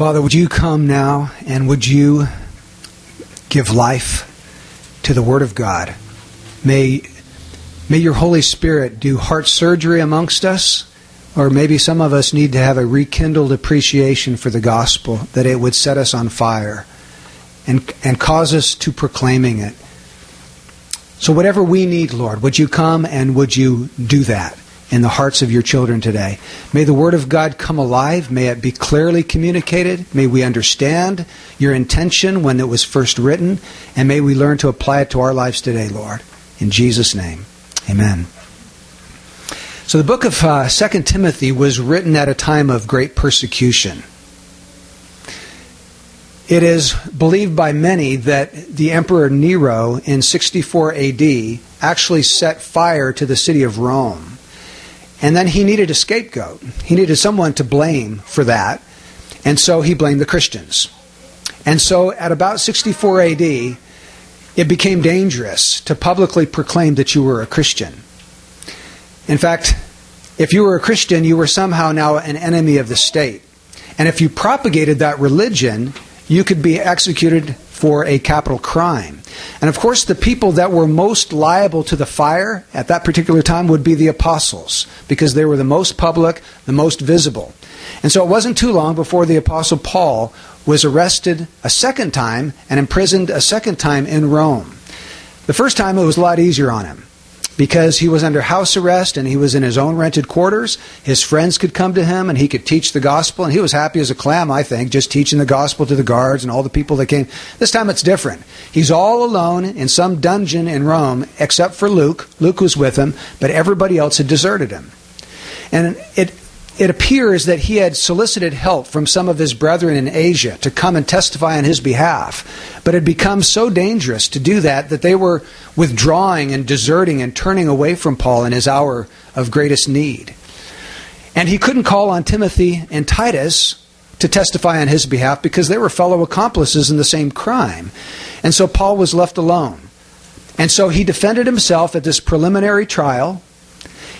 Father, would you come now and would you give life to the Word of God? May, may your Holy Spirit do heart surgery amongst us, or maybe some of us need to have a rekindled appreciation for the gospel, that it would set us on fire and, and cause us to proclaiming it. So, whatever we need, Lord, would you come and would you do that? In the hearts of your children today. May the Word of God come alive. May it be clearly communicated. May we understand your intention when it was first written. And may we learn to apply it to our lives today, Lord. In Jesus' name, amen. So the book of uh, 2 Timothy was written at a time of great persecution. It is believed by many that the Emperor Nero in 64 AD actually set fire to the city of Rome and then he needed a scapegoat. He needed someone to blame for that. And so he blamed the Christians. And so at about 64 AD, it became dangerous to publicly proclaim that you were a Christian. In fact, if you were a Christian, you were somehow now an enemy of the state. And if you propagated that religion, you could be executed for a capital crime. And of course, the people that were most liable to the fire at that particular time would be the apostles, because they were the most public, the most visible. And so it wasn't too long before the apostle Paul was arrested a second time and imprisoned a second time in Rome. The first time it was a lot easier on him because he was under house arrest and he was in his own rented quarters. His friends could come to him and he could teach the gospel, and he was happy as a clam, I think, just teaching the gospel to the guards and all the people that came. This time it's different. He's all alone in some dungeon in Rome, except for Luke. Luke was with him, but everybody else had deserted him. And it it appears that he had solicited help from some of his brethren in Asia to come and testify on his behalf, but had become so dangerous to do that that they were withdrawing and deserting and turning away from Paul in his hour of greatest need. And he couldn't call on Timothy and Titus to testify on his behalf because they were fellow accomplices in the same crime. And so Paul was left alone. And so he defended himself at this preliminary trial.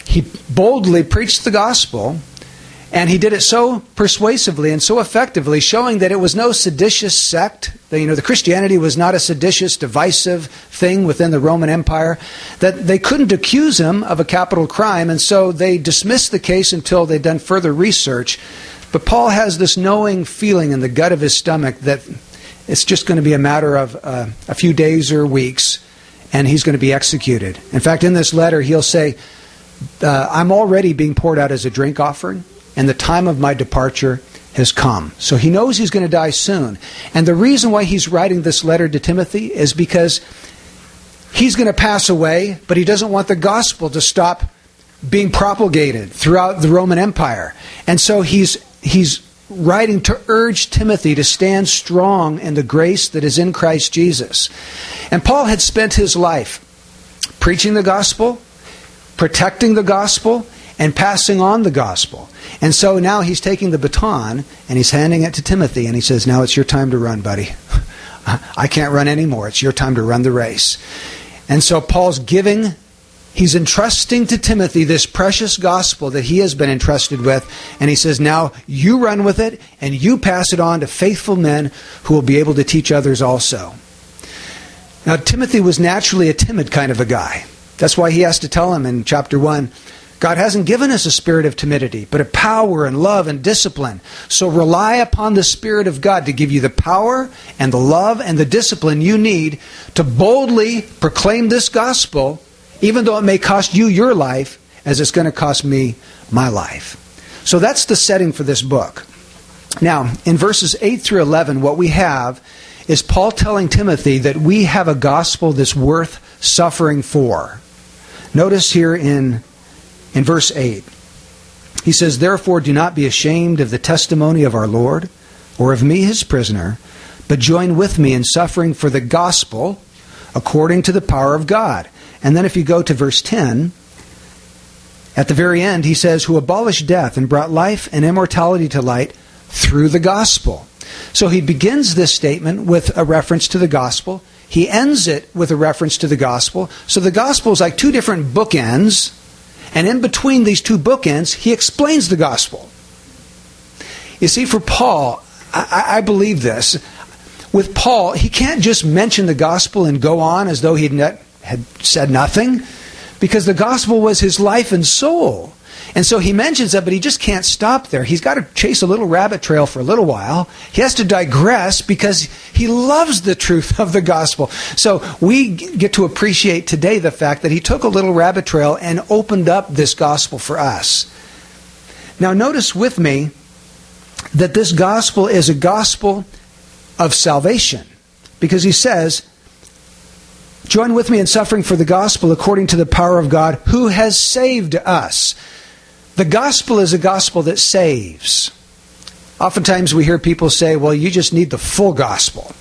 He boldly preached the gospel and he did it so persuasively and so effectively, showing that it was no seditious sect. That, you know, the Christianity was not a seditious, divisive thing within the Roman Empire. That they couldn't accuse him of a capital crime, and so they dismissed the case until they'd done further research. But Paul has this knowing feeling in the gut of his stomach that it's just going to be a matter of uh, a few days or weeks, and he's going to be executed. In fact, in this letter, he'll say, uh, I'm already being poured out as a drink offering and the time of my departure has come. So he knows he's going to die soon. And the reason why he's writing this letter to Timothy is because he's going to pass away, but he doesn't want the gospel to stop being propagated throughout the Roman Empire. And so he's he's writing to urge Timothy to stand strong in the grace that is in Christ Jesus. And Paul had spent his life preaching the gospel, protecting the gospel, and passing on the gospel. And so now he's taking the baton and he's handing it to Timothy and he says, Now it's your time to run, buddy. I can't run anymore. It's your time to run the race. And so Paul's giving, he's entrusting to Timothy this precious gospel that he has been entrusted with. And he says, Now you run with it and you pass it on to faithful men who will be able to teach others also. Now, Timothy was naturally a timid kind of a guy. That's why he has to tell him in chapter 1 God hasn't given us a spirit of timidity, but a power and love and discipline. So rely upon the Spirit of God to give you the power and the love and the discipline you need to boldly proclaim this gospel, even though it may cost you your life, as it's going to cost me my life. So that's the setting for this book. Now, in verses 8 through 11, what we have is Paul telling Timothy that we have a gospel that's worth suffering for. Notice here in in verse 8. He says, Therefore, do not be ashamed of the testimony of our Lord, or of me, his prisoner, but join with me in suffering for the gospel according to the power of God. And then if you go to verse 10, at the very end, he says, Who abolished death and brought life and immortality to light through the gospel. So he begins this statement with a reference to the gospel. He ends it with a reference to the gospel. So the gospel is like two different bookends and in between these two bookends, he explains the gospel. You see, for Paul, I, I believe this. With Paul, he can't just mention the gospel and go on as though he had said nothing, because the gospel was his life and soul. And so he mentions that, but he just can't stop there. He's got to chase a little rabbit trail for a little while. He has to digress because he loves the truth of the gospel. So we get to appreciate today the fact that he took a little rabbit trail and opened up this gospel for us. Now, notice with me that this gospel is a gospel of salvation because he says, Join with me in suffering for the gospel according to the power of God who has saved us. The gospel is a gospel that saves. Oftentimes we hear people say, well, you just need the full gospel.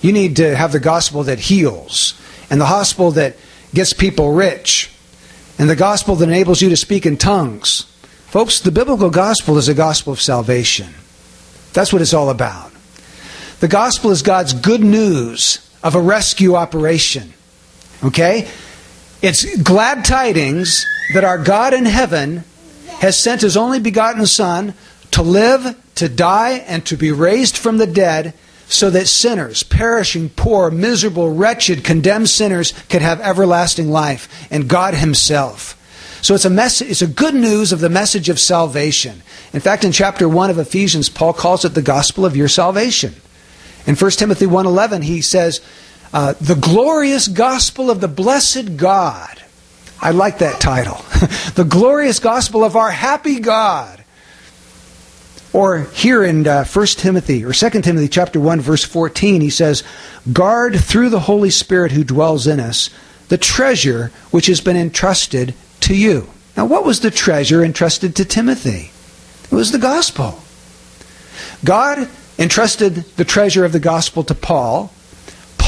You need to have the gospel that heals, and the gospel that gets people rich, and the gospel that enables you to speak in tongues. Folks, the biblical gospel is a gospel of salvation. That's what it's all about. The gospel is God's good news of a rescue operation. Okay? It's glad tidings that our God in heaven has sent his only begotten Son to live, to die, and to be raised from the dead so that sinners, perishing, poor, miserable, wretched, condemned sinners could have everlasting life and God himself. So it's a message, it's a good news of the message of salvation. In fact, in chapter 1 of Ephesians, Paul calls it the gospel of your salvation. In 1 Timothy 1:11, he says, uh, "The glorious gospel of the blessed God." I like that title. the glorious gospel of our happy God. Or here in uh, 1 Timothy or 2 Timothy chapter 1 verse 14 he says, "Guard through the Holy Spirit who dwells in us the treasure which has been entrusted to you. Now, what was the treasure entrusted to Timothy? It was the gospel. God entrusted the treasure of the gospel to Paul.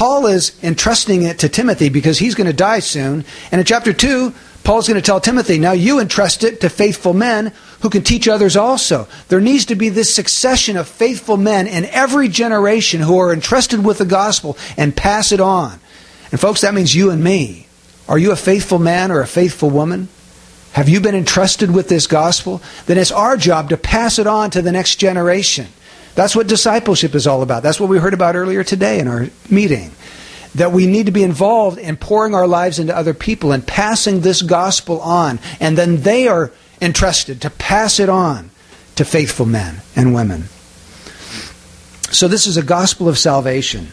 Paul is entrusting it to Timothy because he's going to die soon. And in chapter 2, Paul's going to tell Timothy, now you entrust it to faithful men who can teach others also. There needs to be this succession of faithful men in every generation who are entrusted with the gospel and pass it on. And folks, that means you and me. Are you a faithful man or a faithful woman? Have you been entrusted with this gospel? Then it's our job to pass it on to the next generation. That's what discipleship is all about. That's what we heard about earlier today in our meeting. That we need to be involved in pouring our lives into other people and passing this gospel on. And then they are entrusted to pass it on to faithful men and women. So this is a gospel of salvation.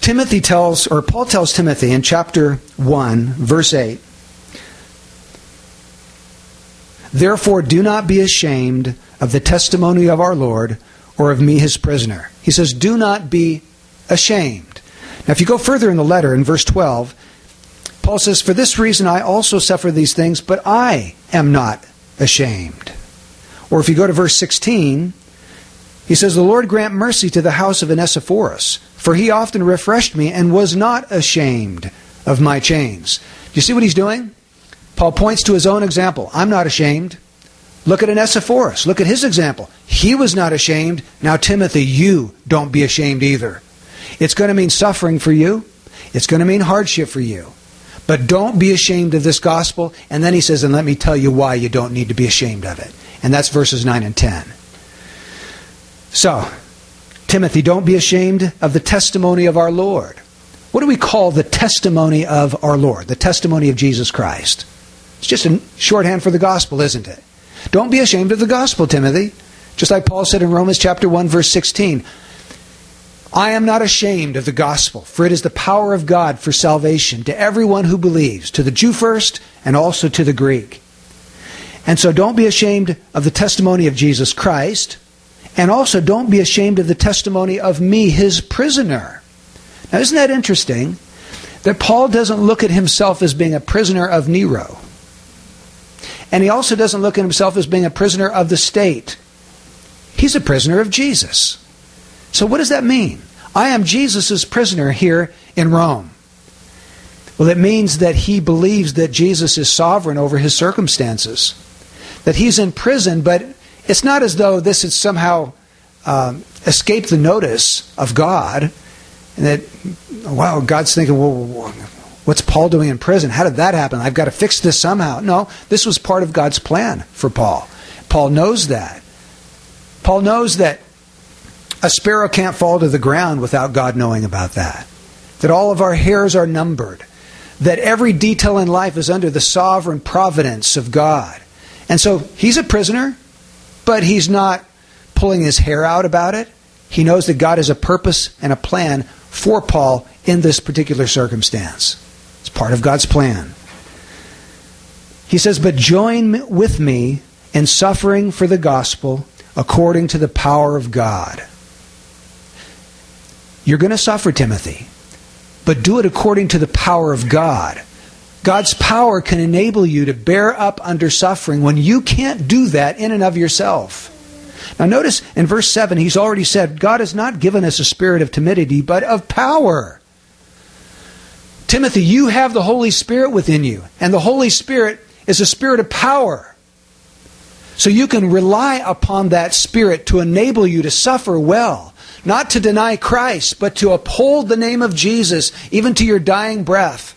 Timothy tells, or Paul tells Timothy in chapter 1, verse 8, Therefore, do not be ashamed of the testimony of our Lord or of me, his prisoner. He says, Do not be ashamed. Now, if you go further in the letter, in verse 12, Paul says, For this reason I also suffer these things, but I am not ashamed. Or if you go to verse 16, he says, The Lord grant mercy to the house of Onesiphorus for he often refreshed me and was not ashamed of my chains. Do you see what he's doing? Paul points to his own example. I'm not ashamed. Look at Onesiphorus. Look at his example. He was not ashamed. Now, Timothy, you don't be ashamed either. It's going to mean suffering for you. It's going to mean hardship for you. But don't be ashamed of this gospel. And then he says, and let me tell you why you don't need to be ashamed of it. And that's verses 9 and 10. So, Timothy, don't be ashamed of the testimony of our Lord. What do we call the testimony of our Lord? The testimony of Jesus Christ. It's just a shorthand for the gospel, isn't it? Don't be ashamed of the gospel, Timothy. Just like Paul said in Romans chapter 1 verse 16, I am not ashamed of the gospel, for it is the power of God for salvation to everyone who believes, to the Jew first and also to the Greek. And so don't be ashamed of the testimony of Jesus Christ. And also, don't be ashamed of the testimony of me, his prisoner. Now, isn't that interesting? That Paul doesn't look at himself as being a prisoner of Nero. And he also doesn't look at himself as being a prisoner of the state. He's a prisoner of Jesus. So, what does that mean? I am Jesus' prisoner here in Rome. Well, it means that he believes that Jesus is sovereign over his circumstances, that he's in prison, but it's not as though this has somehow um, escaped the notice of God, and that, wow, God's thinking, well, what's Paul doing in prison? How did that happen? I've got to fix this somehow. No, this was part of God's plan for Paul. Paul knows that. Paul knows that a sparrow can't fall to the ground without God knowing about that. That all of our hairs are numbered. That every detail in life is under the sovereign providence of God. And so he's a prisoner, but he's not pulling his hair out about it. He knows that God has a purpose and a plan for Paul in this particular circumstance. It's part of God's plan. He says, But join with me in suffering for the gospel according to the power of God. You're going to suffer, Timothy, but do it according to the power of God. God's power can enable you to bear up under suffering when you can't do that in and of yourself. Now, notice in verse 7, he's already said, God has not given us a spirit of timidity, but of power. Timothy, you have the Holy Spirit within you, and the Holy Spirit is a spirit of power. So you can rely upon that spirit to enable you to suffer well, not to deny Christ, but to uphold the name of Jesus, even to your dying breath.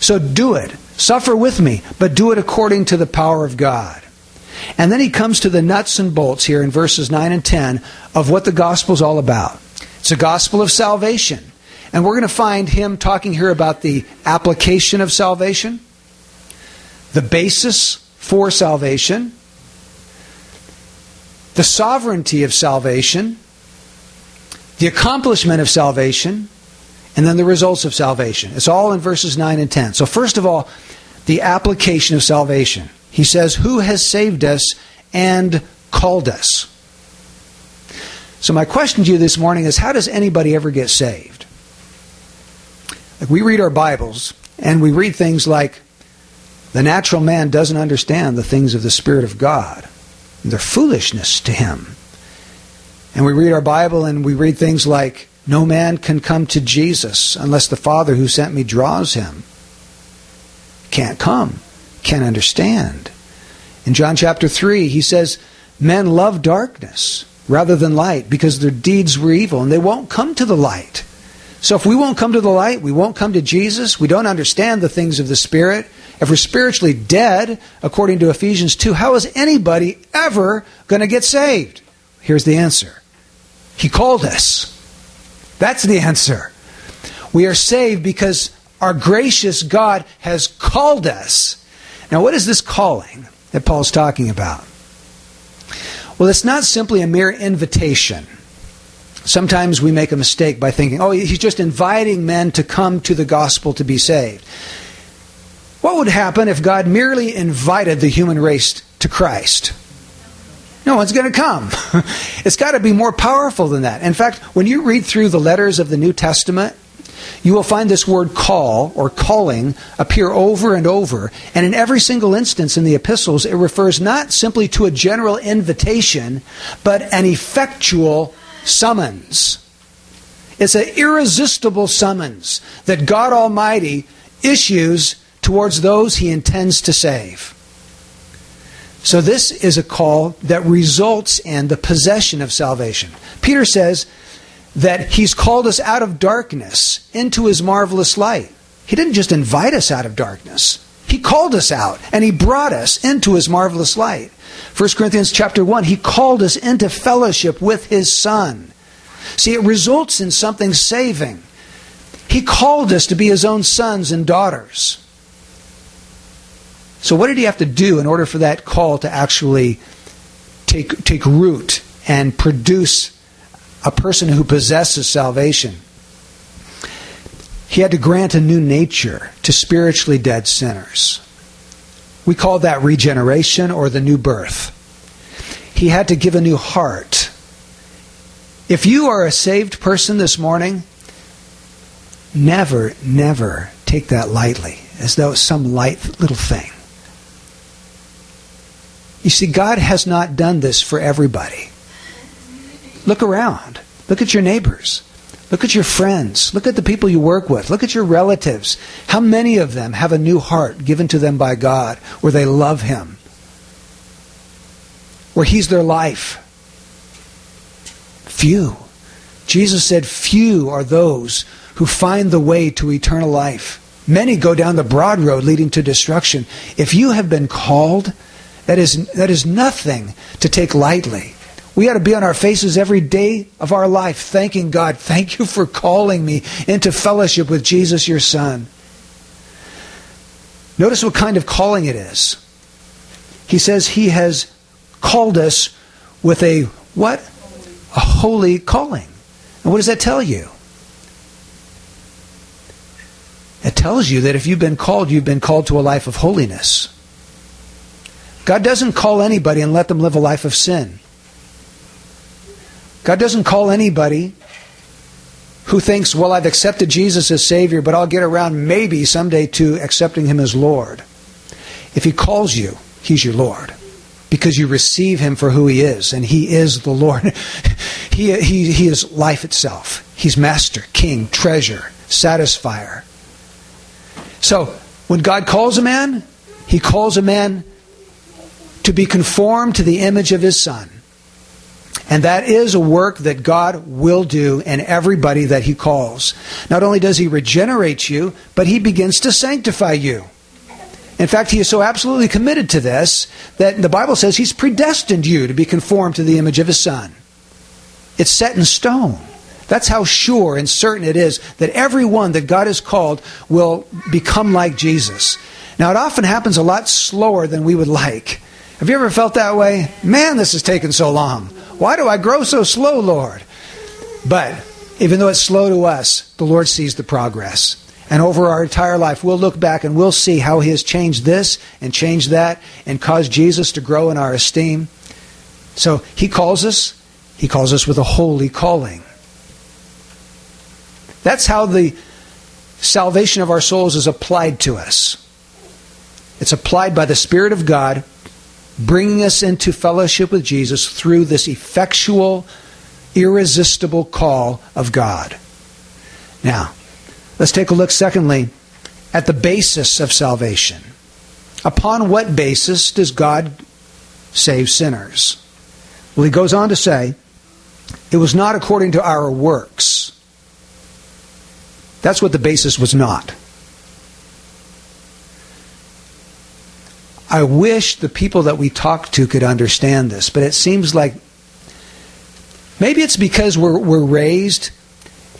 So do it. Suffer with me, but do it according to the power of God. And then he comes to the nuts and bolts here in verses 9 and 10 of what the gospel is all about. It's a gospel of salvation. And we're going to find him talking here about the application of salvation, the basis for salvation, the sovereignty of salvation, the accomplishment of salvation, and then the results of salvation. It's all in verses 9 and 10. So, first of all, the application of salvation. He says, Who has saved us and called us? So, my question to you this morning is how does anybody ever get saved? Like we read our Bibles and we read things like, The natural man doesn't understand the things of the Spirit of God, they're foolishness to him. And we read our Bible and we read things like, No man can come to Jesus unless the Father who sent me draws him. Can't come can't understand. In John chapter 3, he says, Men love darkness rather than light because their deeds were evil and they won't come to the light. So if we won't come to the light, we won't come to Jesus, we don't understand the things of the Spirit, if we're spiritually dead, according to Ephesians 2, how is anybody ever going to get saved? Here's the answer He called us. That's the answer. We are saved because our gracious God has called us now, what is this calling that Paul's talking about? Well, it's not simply a mere invitation. Sometimes we make a mistake by thinking, oh, he's just inviting men to come to the gospel to be saved. What would happen if God merely invited the human race to Christ? No one's going to come. it's got to be more powerful than that. In fact, when you read through the letters of the New Testament, you will find this word call or calling appear over and over. And in every single instance in the epistles, it refers not simply to a general invitation, but an effectual summons. It's an irresistible summons that God Almighty issues towards those he intends to save. So, this is a call that results in the possession of salvation. Peter says, that He's called us out of darkness into His marvelous light. He didn't just invite us out of darkness. He called us out and he brought us into his marvelous light. 1 Corinthians chapter 1, he called us into fellowship with his son. See, it results in something saving. He called us to be his own sons and daughters. So what did he have to do in order for that call to actually take, take root and produce a person who possesses salvation. He had to grant a new nature to spiritually dead sinners. We call that regeneration or the new birth. He had to give a new heart. If you are a saved person this morning, never, never take that lightly, as though it's some light little thing. You see, God has not done this for everybody. Look around. Look at your neighbors. Look at your friends. Look at the people you work with. Look at your relatives. How many of them have a new heart given to them by God where they love Him? Where He's their life? Few. Jesus said, Few are those who find the way to eternal life. Many go down the broad road leading to destruction. If you have been called, that is, that is nothing to take lightly. We ought to be on our faces every day of our life thanking God. Thank you for calling me into fellowship with Jesus, your Son. Notice what kind of calling it is. He says he has called us with a what? A holy calling. And what does that tell you? It tells you that if you've been called, you've been called to a life of holiness. God doesn't call anybody and let them live a life of sin. God doesn't call anybody who thinks, well, I've accepted Jesus as Savior, but I'll get around maybe someday to accepting Him as Lord. If He calls you, He's your Lord because you receive Him for who He is, and He is the Lord. he, he, he is life itself. He's Master, King, Treasure, Satisfier. So, when God calls a man, He calls a man to be conformed to the image of His Son. And that is a work that God will do in everybody that He calls. Not only does He regenerate you, but He begins to sanctify you. In fact, He is so absolutely committed to this that the Bible says He's predestined you to be conformed to the image of His Son. It's set in stone. That's how sure and certain it is that everyone that God has called will become like Jesus. Now, it often happens a lot slower than we would like. Have you ever felt that way? Man, this has taken so long. Why do I grow so slow, Lord? But even though it's slow to us, the Lord sees the progress. And over our entire life, we'll look back and we'll see how He has changed this and changed that and caused Jesus to grow in our esteem. So He calls us, He calls us with a holy calling. That's how the salvation of our souls is applied to us. It's applied by the Spirit of God bringing us into fellowship with Jesus through this effectual, irresistible call of God. Now, let's take a look, secondly, at the basis of salvation. Upon what basis does God save sinners? Well, he goes on to say, it was not according to our works. That's what the basis was not. I wish the people that we talk to could understand this, but it seems like maybe it's because we're, we're raised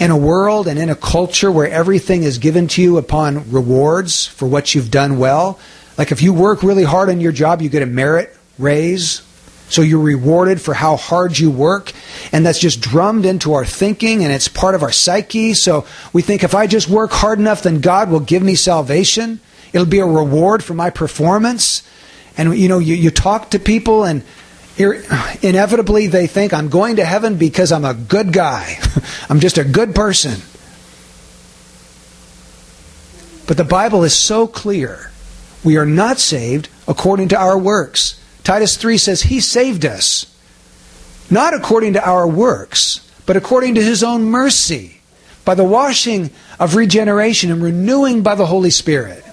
in a world and in a culture where everything is given to you upon rewards for what you've done well. Like if you work really hard on your job, you get a merit raise. So you're rewarded for how hard you work. And that's just drummed into our thinking and it's part of our psyche. So we think if I just work hard enough, then God will give me salvation. It'll be a reward for my performance. And you know, you, you talk to people and inevitably they think I'm going to heaven because I'm a good guy. I'm just a good person. But the Bible is so clear. We are not saved according to our works. Titus 3 says he saved us not according to our works, but according to his own mercy by the washing of regeneration and renewing by the Holy Spirit.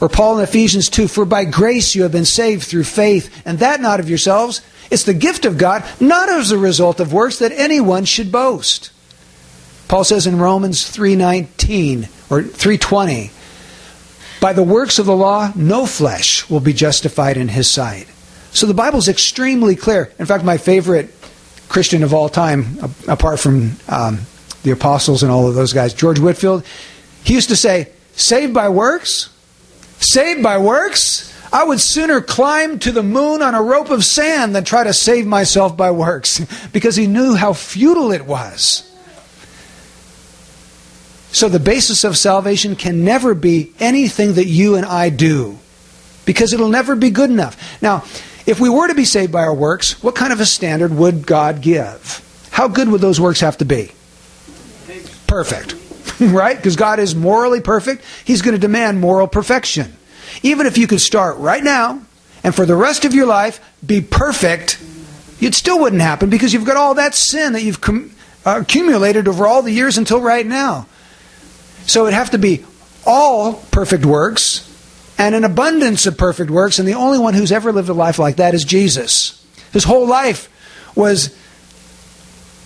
Or Paul in Ephesians 2 For by grace you have been saved through faith, and that not of yourselves. It's the gift of God, not as a result of works that anyone should boast. Paul says in Romans 3:19 or 3:20, by the works of the law no flesh will be justified in his sight. So the Bible is extremely clear. In fact, my favorite Christian of all time, apart from um, the apostles and all of those guys, George Whitefield, he used to say, "Saved by works? Saved by works? I would sooner climb to the moon on a rope of sand than try to save myself by works because he knew how futile it was. So the basis of salvation can never be anything that you and I do because it'll never be good enough. Now, if we were to be saved by our works, what kind of a standard would God give? How good would those works have to be? Perfect. right? Because God is morally perfect. He's going to demand moral perfection. Even if you could start right now and for the rest of your life be perfect, it still wouldn't happen because you've got all that sin that you've com- uh, accumulated over all the years until right now. So it'd have to be all perfect works and an abundance of perfect works, and the only one who's ever lived a life like that is Jesus. His whole life was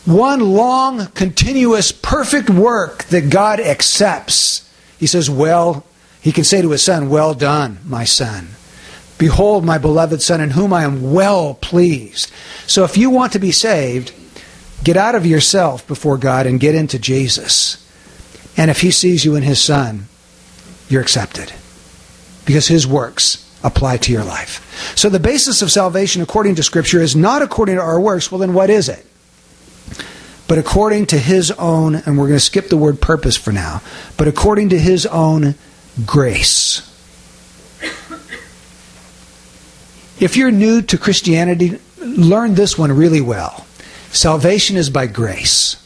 one long, continuous, perfect work that God accepts. He says, Well, he can say to his son, Well done, my son. Behold, my beloved Son, in whom I am well pleased. So if you want to be saved, get out of yourself before God and get into Jesus. And if He sees you in His Son, you're accepted. Because His works apply to your life. So the basis of salvation, according to Scripture, is not according to our works. Well, then what is it? But according to His own, and we're going to skip the word purpose for now, but according to His own grace. If you're new to Christianity, learn this one really well. Salvation is by grace.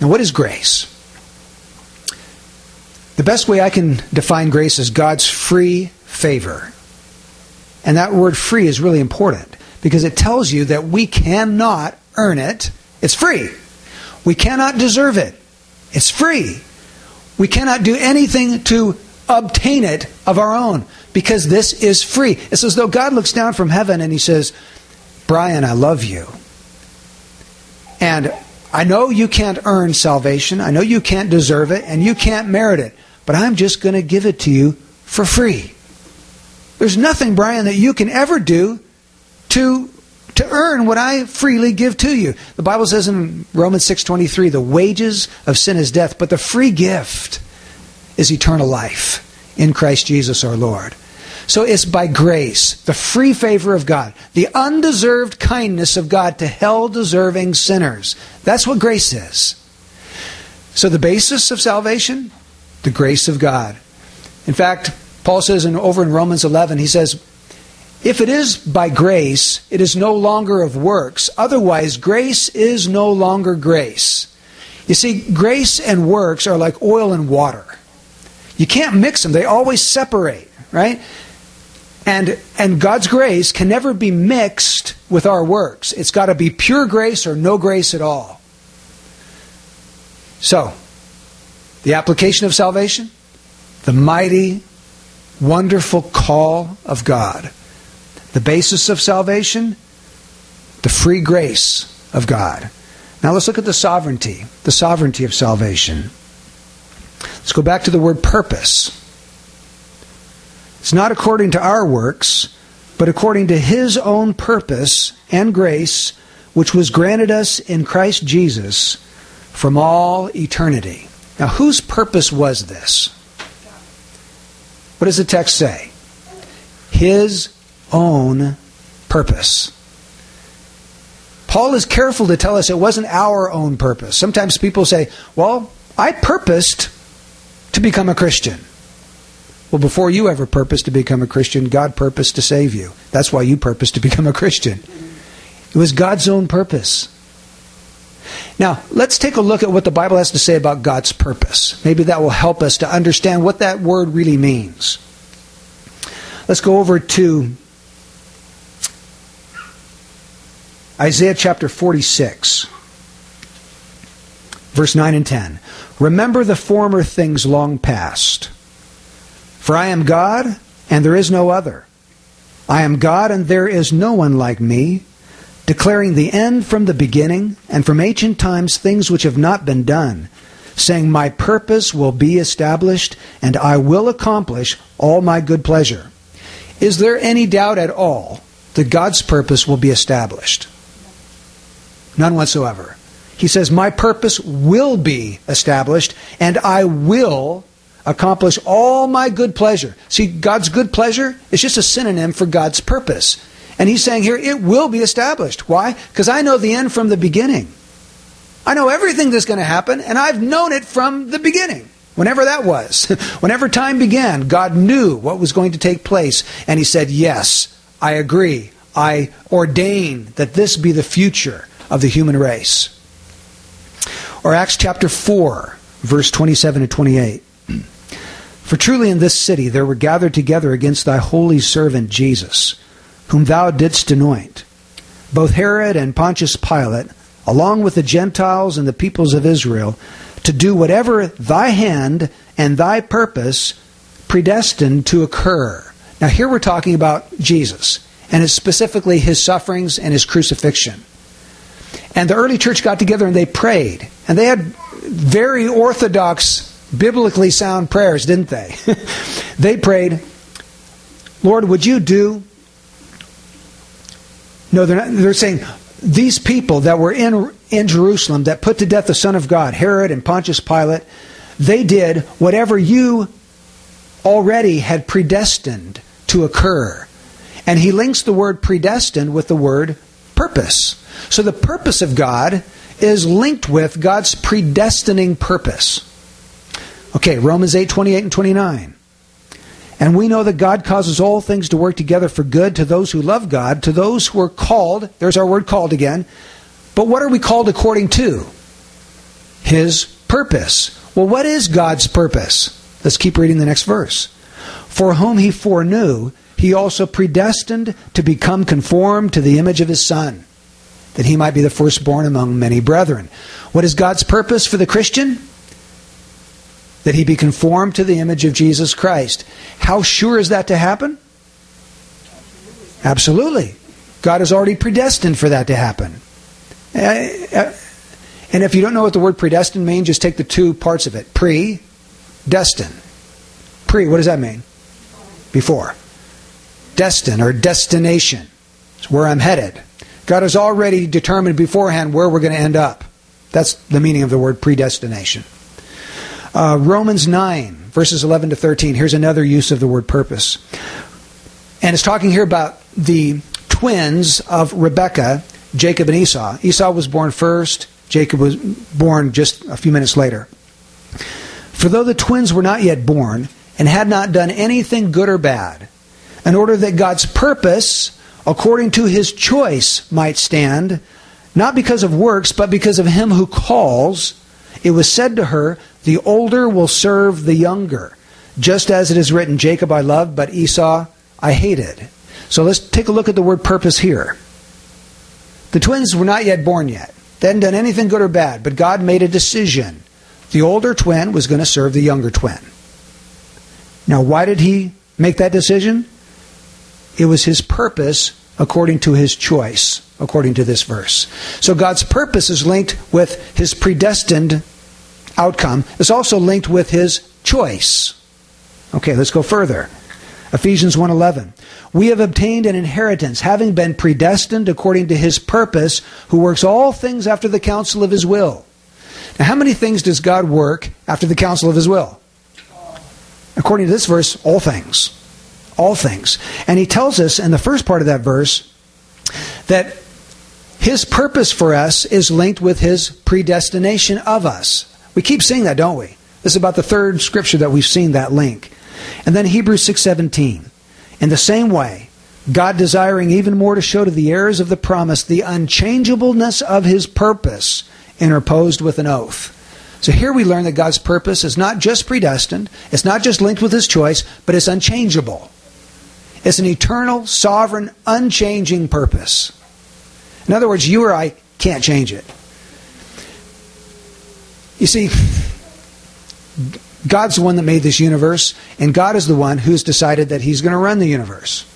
Now, what is grace? The best way I can define grace is God's free favor. And that word free is really important because it tells you that we cannot earn it. It's free. We cannot deserve it. It's free. We cannot do anything to obtain it of our own because this is free. It's as though God looks down from heaven and he says, Brian, I love you. And I know you can't earn salvation. I know you can't deserve it and you can't merit it. But I'm just going to give it to you for free. There's nothing, Brian, that you can ever do to to earn what I freely give to you. The Bible says in Romans 6:23, the wages of sin is death, but the free gift is eternal life in Christ Jesus our Lord. So it's by grace, the free favor of God, the undeserved kindness of God to hell deserving sinners. That's what grace is. So the basis of salvation, the grace of God. In fact, Paul says in, over in Romans 11, he says, if it is by grace, it is no longer of works. Otherwise, grace is no longer grace. You see, grace and works are like oil and water. You can't mix them, they always separate, right? And, and God's grace can never be mixed with our works. It's got to be pure grace or no grace at all. So, the application of salvation, the mighty, wonderful call of God. The basis of salvation, the free grace of God. Now let's look at the sovereignty, the sovereignty of salvation. Let's go back to the word purpose. It's not according to our works, but according to His own purpose and grace, which was granted us in Christ Jesus from all eternity. Now, whose purpose was this? What does the text say? His own purpose. Paul is careful to tell us it wasn't our own purpose. Sometimes people say, well, I purposed to become a Christian. Well, before you ever purposed to become a Christian, God purposed to save you. That's why you purposed to become a Christian. It was God's own purpose. Now, let's take a look at what the Bible has to say about God's purpose. Maybe that will help us to understand what that word really means. Let's go over to Isaiah chapter 46, verse 9 and 10. Remember the former things long past. For I am God, and there is no other. I am God, and there is no one like me, declaring the end from the beginning, and from ancient times things which have not been done, saying, My purpose will be established, and I will accomplish all my good pleasure. Is there any doubt at all that God's purpose will be established? None whatsoever. He says, My purpose will be established, and I will accomplish all my good pleasure. See, God's good pleasure is just a synonym for God's purpose. And he's saying here, it will be established. Why? Because I know the end from the beginning. I know everything that's going to happen, and I've known it from the beginning. Whenever that was. Whenever time began, God knew what was going to take place. And he said, Yes, I agree. I ordain that this be the future of the human race. Or Acts chapter 4, verse 27 to 28. For truly in this city there were gathered together against thy holy servant Jesus, whom thou didst anoint, both Herod and Pontius Pilate, along with the Gentiles and the peoples of Israel, to do whatever thy hand and thy purpose predestined to occur. Now, here we're talking about Jesus, and it's specifically his sufferings and his crucifixion. And the early church got together and they prayed. And they had very orthodox, biblically sound prayers, didn't they? they prayed, Lord, would you do? No, they're not. They're saying, these people that were in, in Jerusalem that put to death the Son of God, Herod and Pontius Pilate, they did whatever you already had predestined to occur. And he links the word predestined with the word purpose. So the purpose of God is linked with God's predestining purpose. Okay, Romans 8 28 and 29. And we know that God causes all things to work together for good to those who love God, to those who are called. There's our word called again. But what are we called according to? His purpose. Well, what is God's purpose? Let's keep reading the next verse. For whom he foreknew, he also predestined to become conformed to the image of his Son, that he might be the firstborn among many brethren. What is God's purpose for the Christian? that he be conformed to the image of Jesus Christ. How sure is that to happen? Absolutely. God has already predestined for that to happen. Uh, uh, and if you don't know what the word predestined means, just take the two parts of it. Pre, destin. Pre, what does that mean? Before. Destin or destination. It's where I'm headed. God has already determined beforehand where we're going to end up. That's the meaning of the word predestination. Uh, Romans 9, verses 11 to 13. Here's another use of the word purpose. And it's talking here about the twins of Rebekah, Jacob and Esau. Esau was born first, Jacob was born just a few minutes later. For though the twins were not yet born, and had not done anything good or bad, in order that God's purpose, according to his choice, might stand, not because of works, but because of him who calls, it was said to her, The older will serve the younger. Just as it is written, Jacob I loved, but Esau I hated. So let's take a look at the word purpose here. The twins were not yet born yet. They hadn't done anything good or bad, but God made a decision. The older twin was going to serve the younger twin. Now, why did he make that decision? It was his purpose according to his choice, according to this verse. So God's purpose is linked with his predestined outcome. It's also linked with his choice. Okay, let's go further. Ephesians 1:11. We have obtained an inheritance, having been predestined according to his purpose, who works all things after the counsel of his will. Now, how many things does God work after the counsel of his will? According to this verse, all things all things. And he tells us in the first part of that verse that his purpose for us is linked with his predestination of us. We keep seeing that, don't we? This is about the third scripture that we've seen that link. And then Hebrews 6:17. In the same way, God desiring even more to show to the heirs of the promise the unchangeableness of his purpose, interposed with an oath. So here we learn that God's purpose is not just predestined, it's not just linked with his choice, but it's unchangeable. It's an eternal, sovereign, unchanging purpose. In other words, you or I can't change it. You see, God's the one that made this universe, and God is the one who's decided that He's going to run the universe.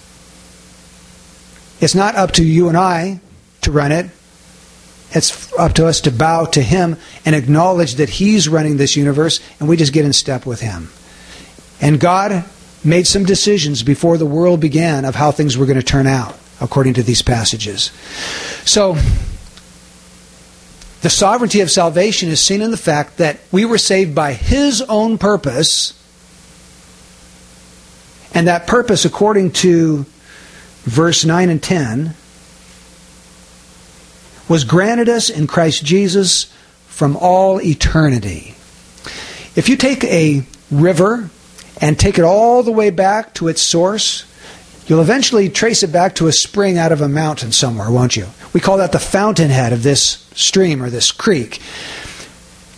It's not up to you and I to run it. It's up to us to bow to Him and acknowledge that He's running this universe, and we just get in step with Him. And God made some decisions before the world began of how things were going to turn out, according to these passages. So, the sovereignty of salvation is seen in the fact that we were saved by His own purpose, and that purpose, according to verse 9 and 10, was granted us in Christ Jesus from all eternity. If you take a river and take it all the way back to its source, you'll eventually trace it back to a spring out of a mountain somewhere, won't you? We call that the fountainhead of this stream or this creek.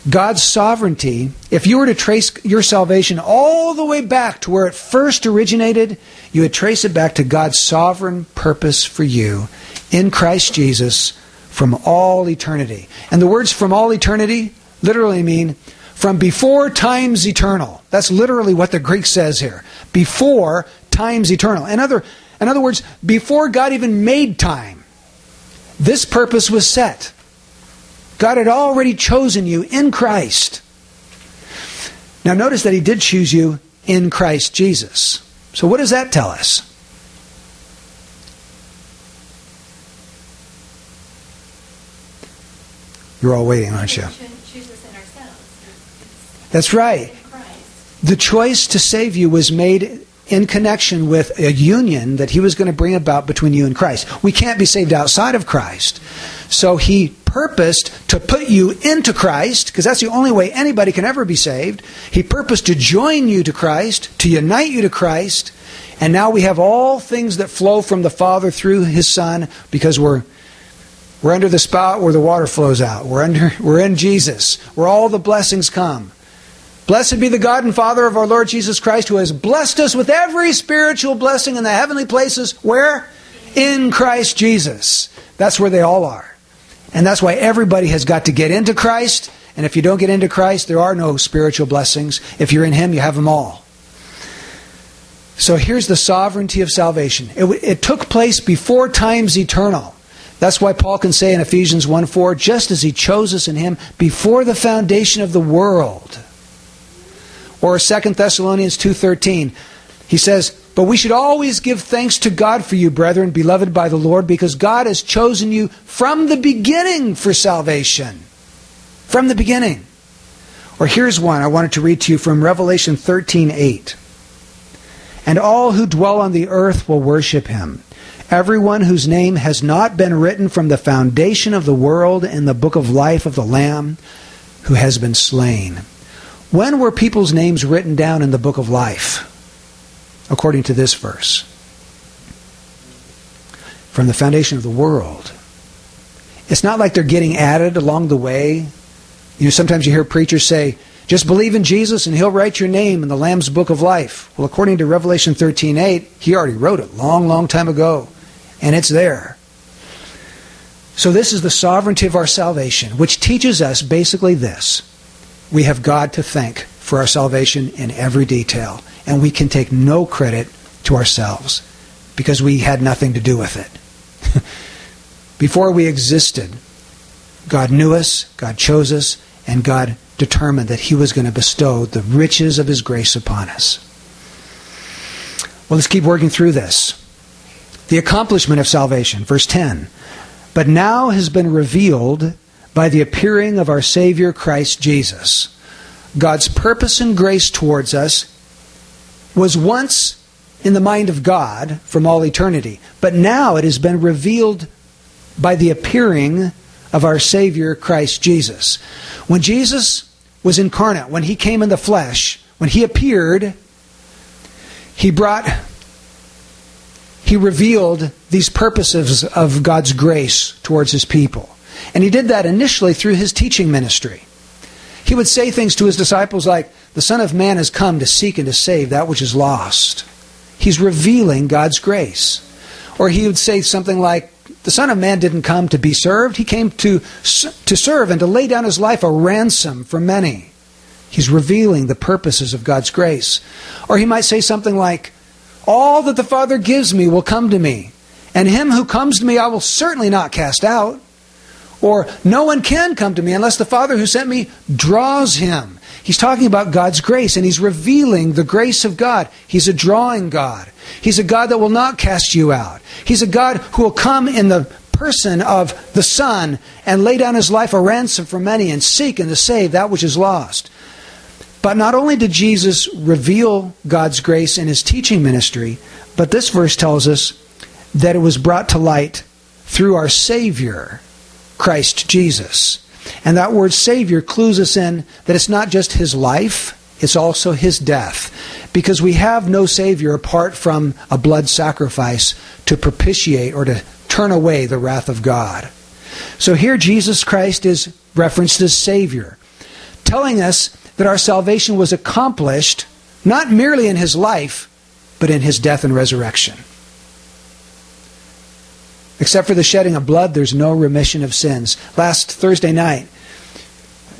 God's sovereignty, if you were to trace your salvation all the way back to where it first originated, you would trace it back to God's sovereign purpose for you in Christ Jesus from all eternity. And the words from all eternity literally mean from before times eternal. That's literally what the Greek says here. Before times eternal. In other, in other words, before God even made time, this purpose was set. God had already chosen you in Christ. Now, notice that He did choose you in Christ Jesus. So, what does that tell us? You're all waiting, aren't you? That's right. The choice to save you was made in connection with a union that he was going to bring about between you and Christ. We can't be saved outside of Christ. So he purposed to put you into Christ, because that's the only way anybody can ever be saved. He purposed to join you to Christ, to unite you to Christ, and now we have all things that flow from the Father through his Son because we're we're under the spout where the water flows out. We're under we're in Jesus, where all the blessings come. Blessed be the God and Father of our Lord Jesus Christ, who has blessed us with every spiritual blessing in the heavenly places. Where? In Christ Jesus. That's where they all are. And that's why everybody has got to get into Christ. And if you don't get into Christ, there are no spiritual blessings. If you're in Him, you have them all. So here's the sovereignty of salvation. It, it took place before times eternal. That's why Paul can say in Ephesians 1 4, just as he chose us in him before the foundation of the world. Or 2 Thessalonians 2:13. He says, "But we should always give thanks to God for you, brethren, beloved by the Lord, because God has chosen you from the beginning for salvation." From the beginning. Or here's one I wanted to read to you from Revelation 13:8. And all who dwell on the earth will worship him. Everyone whose name has not been written from the foundation of the world in the book of life of the Lamb who has been slain. When were people's names written down in the book of life? According to this verse. From the foundation of the world. It's not like they're getting added along the way. You know, sometimes you hear preachers say, just believe in Jesus and he'll write your name in the Lamb's book of life. Well, according to Revelation 13:8, he already wrote it long, long time ago, and it's there. So this is the sovereignty of our salvation, which teaches us basically this. We have God to thank for our salvation in every detail, and we can take no credit to ourselves because we had nothing to do with it. Before we existed, God knew us, God chose us, and God determined that He was going to bestow the riches of His grace upon us. Well, let's keep working through this. The accomplishment of salvation, verse 10. But now has been revealed by the appearing of our Savior Christ Jesus. God's purpose and grace towards us was once in the mind of God from all eternity, but now it has been revealed by the appearing of our Savior Christ Jesus. When Jesus was incarnate, when he came in the flesh, when he appeared, he brought he revealed these purposes of God's grace towards his people. And he did that initially through his teaching ministry. He would say things to his disciples like, The Son of Man has come to seek and to save that which is lost. He's revealing God's grace. Or he would say something like, The Son of Man didn't come to be served, he came to, to serve and to lay down his life a ransom for many. He's revealing the purposes of God's grace. Or he might say something like, All that the Father gives me will come to me, and him who comes to me I will certainly not cast out. Or, no one can come to me unless the Father who sent me draws him. He's talking about God's grace, and he's revealing the grace of God. He's a drawing God. He's a God that will not cast you out. He's a God who will come in the person of the Son and lay down his life a ransom for many and seek and to save that which is lost. But not only did Jesus reveal God's grace in his teaching ministry, but this verse tells us that it was brought to light through our Savior, Christ Jesus. And that word Savior clues us in that it's not just his life, it's also his death. Because we have no Savior apart from a blood sacrifice to propitiate or to turn away the wrath of God. So here Jesus Christ is referenced as Savior, telling us that our salvation was accomplished not merely in his life, but in his death and resurrection. Except for the shedding of blood, there's no remission of sins. Last Thursday night,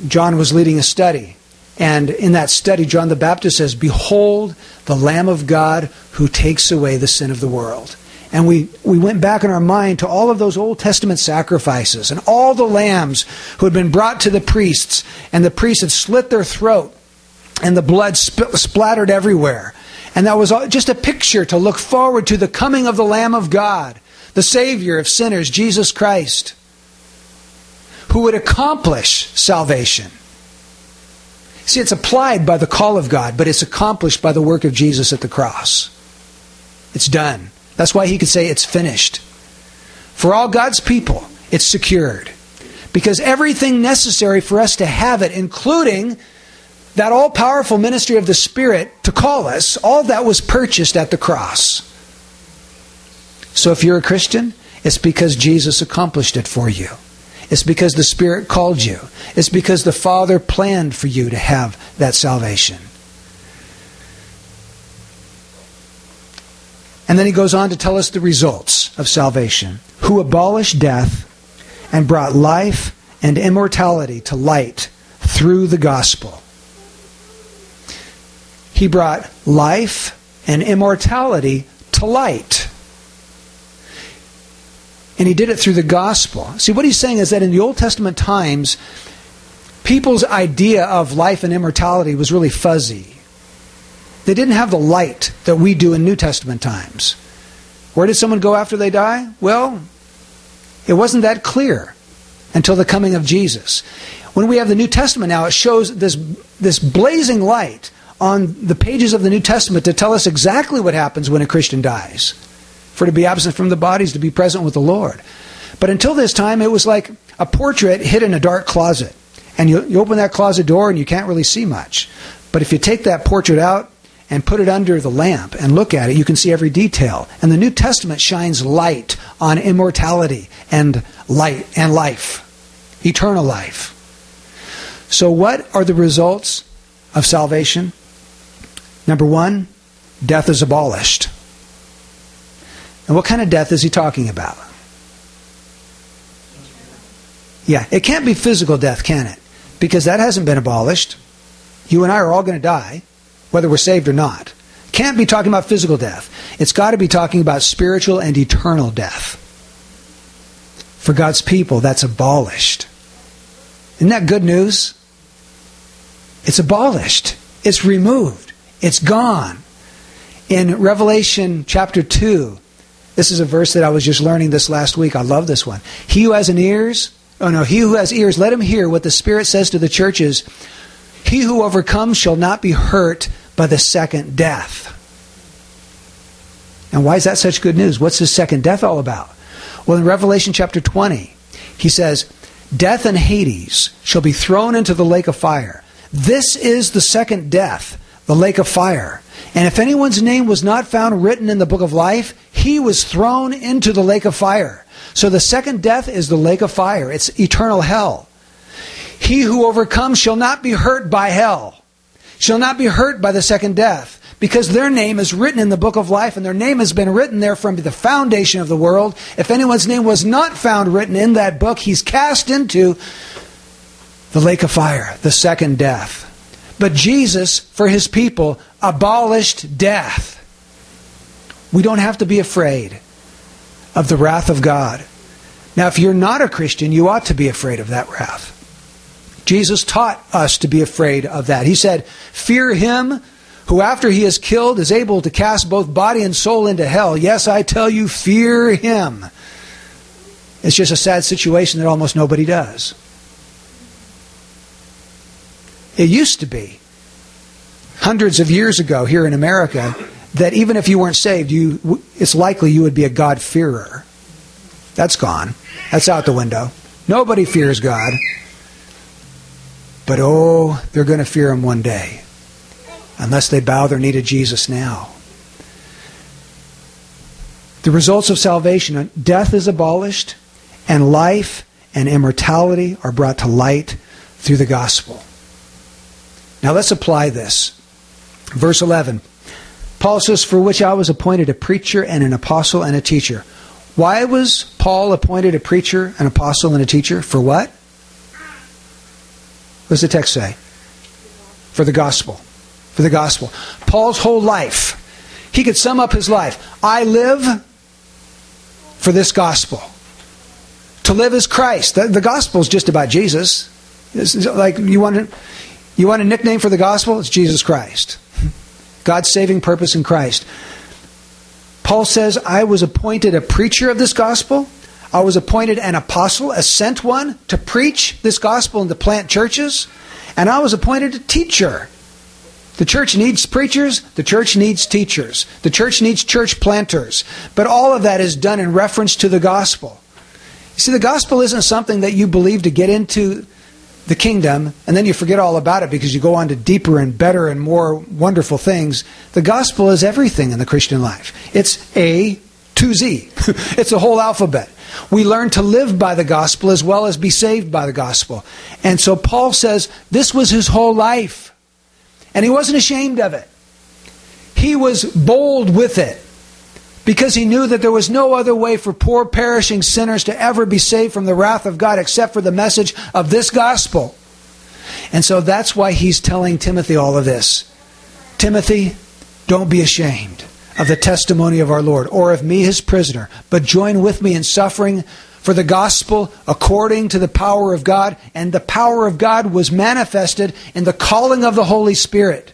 John was leading a study. And in that study, John the Baptist says, Behold the Lamb of God who takes away the sin of the world. And we, we went back in our mind to all of those Old Testament sacrifices and all the lambs who had been brought to the priests, and the priests had slit their throat, and the blood sp- splattered everywhere. And that was just a picture to look forward to the coming of the Lamb of God, the Savior of sinners, Jesus Christ who would accomplish salvation. See, it's applied by the call of God, but it's accomplished by the work of Jesus at the cross. It's done. That's why he could say it's finished. For all God's people, it's secured. Because everything necessary for us to have it, including that all powerful ministry of the Spirit to call us, all that was purchased at the cross. So if you're a Christian, it's because Jesus accomplished it for you. It's because the Spirit called you. It's because the Father planned for you to have that salvation. And then he goes on to tell us the results of salvation. Who abolished death and brought life and immortality to light through the gospel. He brought life and immortality to light. And he did it through the gospel. See, what he's saying is that in the Old Testament times, people's idea of life and immortality was really fuzzy. They didn't have the light that we do in New Testament times. Where did someone go after they die? Well, it wasn't that clear until the coming of Jesus. When we have the New Testament now, it shows this, this blazing light on the pages of the New Testament to tell us exactly what happens when a Christian dies. For to be absent from the bodies, to be present with the Lord. But until this time, it was like a portrait hid in a dark closet. And you, you open that closet door and you can't really see much. But if you take that portrait out and put it under the lamp and look at it, you can see every detail. And the New Testament shines light on immortality and light and life, eternal life. So what are the results of salvation? Number 1, death is abolished. And what kind of death is he talking about? Yeah, it can't be physical death, can it? Because that hasn't been abolished. You and I are all going to die, whether we're saved or not. Can't be talking about physical death. It's got to be talking about spiritual and eternal death. For God's people, that's abolished. Isn't that good news? It's abolished. It's removed. It's gone. In Revelation chapter 2, this is a verse that I was just learning this last week. I love this one. He who has an ears, oh no, he who has ears, let him hear what the Spirit says to the churches. He who overcomes shall not be hurt by the second death. And why is that such good news? What's the second death all about? Well, in Revelation chapter 20, he says, Death and Hades shall be thrown into the lake of fire. This is the second death, the lake of fire. And if anyone's name was not found written in the book of life, he was thrown into the lake of fire. So the second death is the lake of fire. It's eternal hell. He who overcomes shall not be hurt by hell, shall not be hurt by the second death, because their name is written in the book of life, and their name has been written there from the foundation of the world. If anyone's name was not found written in that book, he's cast into the lake of fire, the second death. But Jesus, for his people, abolished death. We don't have to be afraid of the wrath of God. Now, if you're not a Christian, you ought to be afraid of that wrath. Jesus taught us to be afraid of that. He said, Fear him who, after he is killed, is able to cast both body and soul into hell. Yes, I tell you, fear him. It's just a sad situation that almost nobody does. It used to be, hundreds of years ago here in America, that even if you weren't saved, you, it's likely you would be a God-fearer. That's gone. That's out the window. Nobody fears God. But oh, they're going to fear him one day. Unless they bow their knee to Jesus now. The results of salvation death is abolished, and life and immortality are brought to light through the gospel. Now let's apply this. Verse 11. Paul says, For which I was appointed a preacher and an apostle and a teacher. Why was Paul appointed a preacher, an apostle, and a teacher? For what? What does the text say? For the gospel. For the gospel. Paul's whole life. He could sum up his life. I live for this gospel. To live is Christ. The, the gospel is just about Jesus. It's like you want to you want a nickname for the gospel? It's Jesus Christ. God's saving purpose in Christ. Paul says, I was appointed a preacher of this gospel, I was appointed an apostle, a sent one to preach this gospel and to plant churches, and I was appointed a teacher. The church needs preachers, the church needs teachers, the church needs church planters, but all of that is done in reference to the gospel. You see, the gospel isn't something that you believe to get into the kingdom and then you forget all about it because you go on to deeper and better and more wonderful things. The gospel is everything in the Christian life. It's A to Z. it's a whole alphabet. We learn to live by the gospel as well as be saved by the gospel. And so Paul says this was his whole life. And he wasn't ashamed of it. He was bold with it because he knew that there was no other way for poor perishing sinners to ever be saved from the wrath of God except for the message of this gospel. And so that's why he's telling Timothy all of this. Timothy, don't be ashamed of the testimony of our Lord or of me, his prisoner, but join with me in suffering for the gospel according to the power of God. And the power of God was manifested in the calling of the Holy Spirit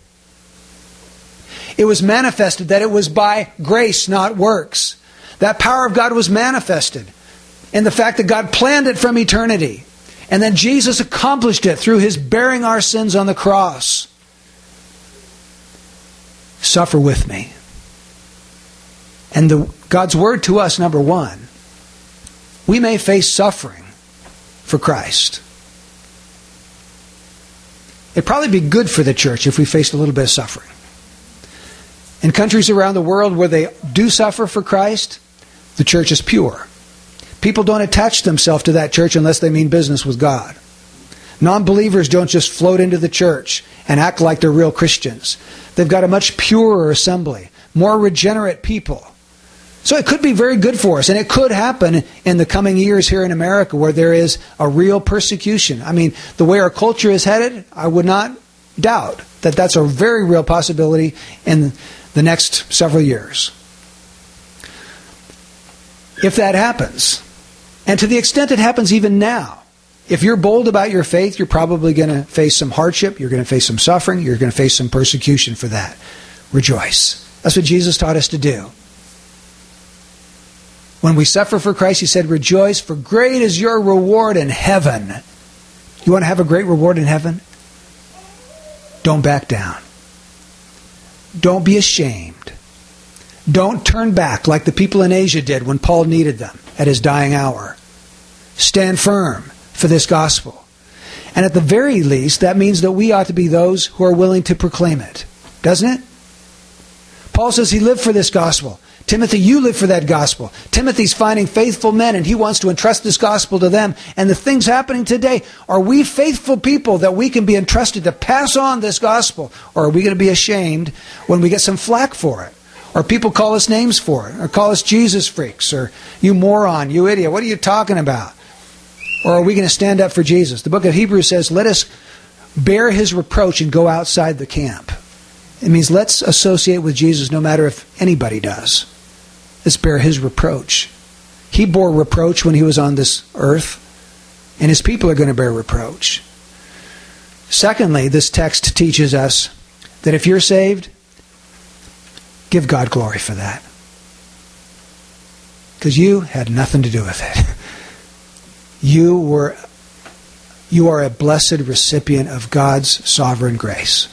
it was manifested that it was by grace, not works. That power of God was manifested in the fact that God planned it from eternity. And then Jesus accomplished it through his bearing our sins on the cross. Suffer with me. And the, God's word to us, number one, we may face suffering for Christ. It'd probably be good for the church if we faced a little bit of suffering. In countries around the world where they do suffer for Christ, the church is pure. People don't attach themselves to that church unless they mean business with God. Non believers don't just float into the church and act like they're real Christians. They've got a much purer assembly, more regenerate people. So it could be very good for us, and it could happen in the coming years here in America where there is a real persecution. I mean, the way our culture is headed, I would not doubt that that's a very real possibility in the next several years. If that happens, and to the extent it happens even now, if you're bold about your faith, you're probably going to face some hardship, you're going to face some suffering, you're going to face some persecution for that. Rejoice. That's what Jesus taught us to do. When we suffer for Christ, he said, Rejoice, for great is your reward in heaven. You want to have a great reward in heaven? Don't back down. Don't be ashamed. Don't turn back like the people in Asia did when Paul needed them at his dying hour. Stand firm for this gospel. And at the very least, that means that we ought to be those who are willing to proclaim it. Doesn't it? Paul says he lived for this gospel. Timothy, you live for that gospel. Timothy's finding faithful men and he wants to entrust this gospel to them. And the things happening today, are we faithful people that we can be entrusted to pass on this gospel? Or are we going to be ashamed when we get some flack for it? Or people call us names for it? Or call us Jesus freaks? Or you moron, you idiot, what are you talking about? Or are we going to stand up for Jesus? The book of Hebrews says, let us bear his reproach and go outside the camp. It means let's associate with Jesus no matter if anybody does. Let's bear his reproach. He bore reproach when he was on this earth, and his people are going to bear reproach. Secondly, this text teaches us that if you're saved, give God glory for that. Because you had nothing to do with it. You were you are a blessed recipient of God's sovereign grace.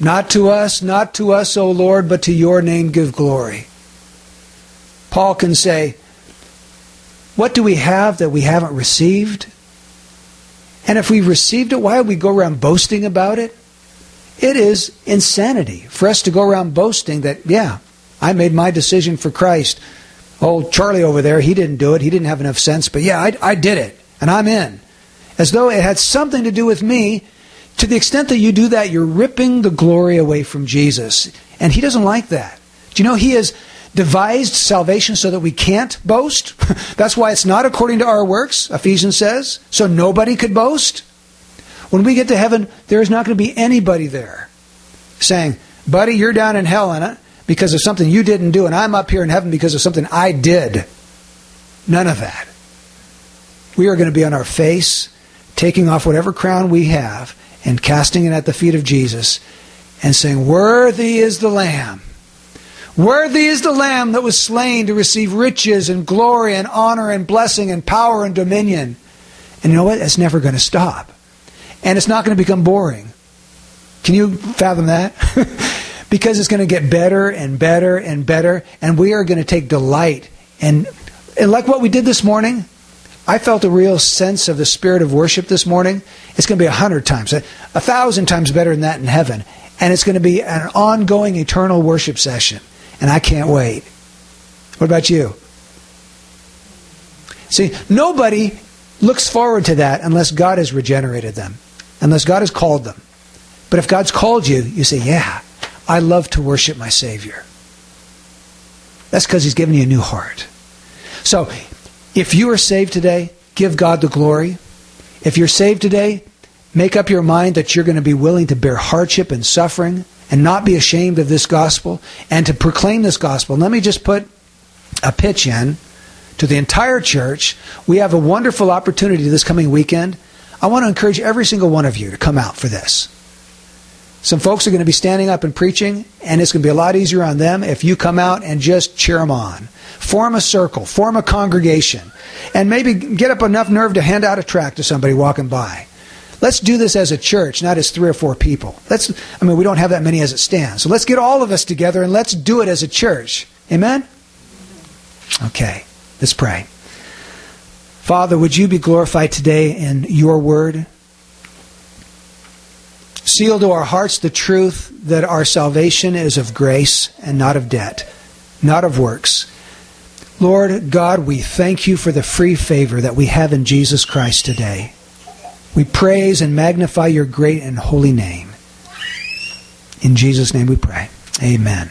Not to us, not to us, O Lord, but to your name give glory. Paul can say, What do we have that we haven't received? And if we received it, why would we go around boasting about it? It is insanity for us to go around boasting that, yeah, I made my decision for Christ. Oh, Charlie over there, he didn't do it. He didn't have enough sense. But yeah, I, I did it, and I'm in. As though it had something to do with me to the extent that you do that, you're ripping the glory away from Jesus. And he doesn't like that. Do you know he has devised salvation so that we can't boast? That's why it's not according to our works, Ephesians says. So nobody could boast. When we get to heaven, there is not going to be anybody there saying, Buddy, you're down in hell in it because of something you didn't do, and I'm up here in heaven because of something I did. None of that. We are going to be on our face, taking off whatever crown we have, and casting it at the feet of Jesus and saying, Worthy is the Lamb. Worthy is the Lamb that was slain to receive riches and glory and honor and blessing and power and dominion. And you know what? It's never going to stop. And it's not going to become boring. Can you fathom that? because it's going to get better and better and better. And we are going to take delight. And, and like what we did this morning, I felt a real sense of the spirit of worship this morning. It's going to be a hundred times, a thousand times better than that in heaven. And it's going to be an ongoing eternal worship session. And I can't wait. What about you? See, nobody looks forward to that unless God has regenerated them, unless God has called them. But if God's called you, you say, Yeah, I love to worship my Savior. That's because He's given you a new heart. So, if you are saved today, give God the glory. If you're saved today, make up your mind that you're going to be willing to bear hardship and suffering and not be ashamed of this gospel and to proclaim this gospel. Let me just put a pitch in to the entire church. We have a wonderful opportunity this coming weekend. I want to encourage every single one of you to come out for this. Some folks are going to be standing up and preaching, and it's going to be a lot easier on them if you come out and just cheer them on. Form a circle, form a congregation, and maybe get up enough nerve to hand out a tract to somebody walking by. Let's do this as a church, not as three or four people. Let's, I mean, we don't have that many as it stands. So let's get all of us together and let's do it as a church. Amen? Okay, let's pray. Father, would you be glorified today in your word? Seal to our hearts the truth that our salvation is of grace and not of debt, not of works. Lord God, we thank you for the free favor that we have in Jesus Christ today. We praise and magnify your great and holy name. In Jesus' name we pray. Amen.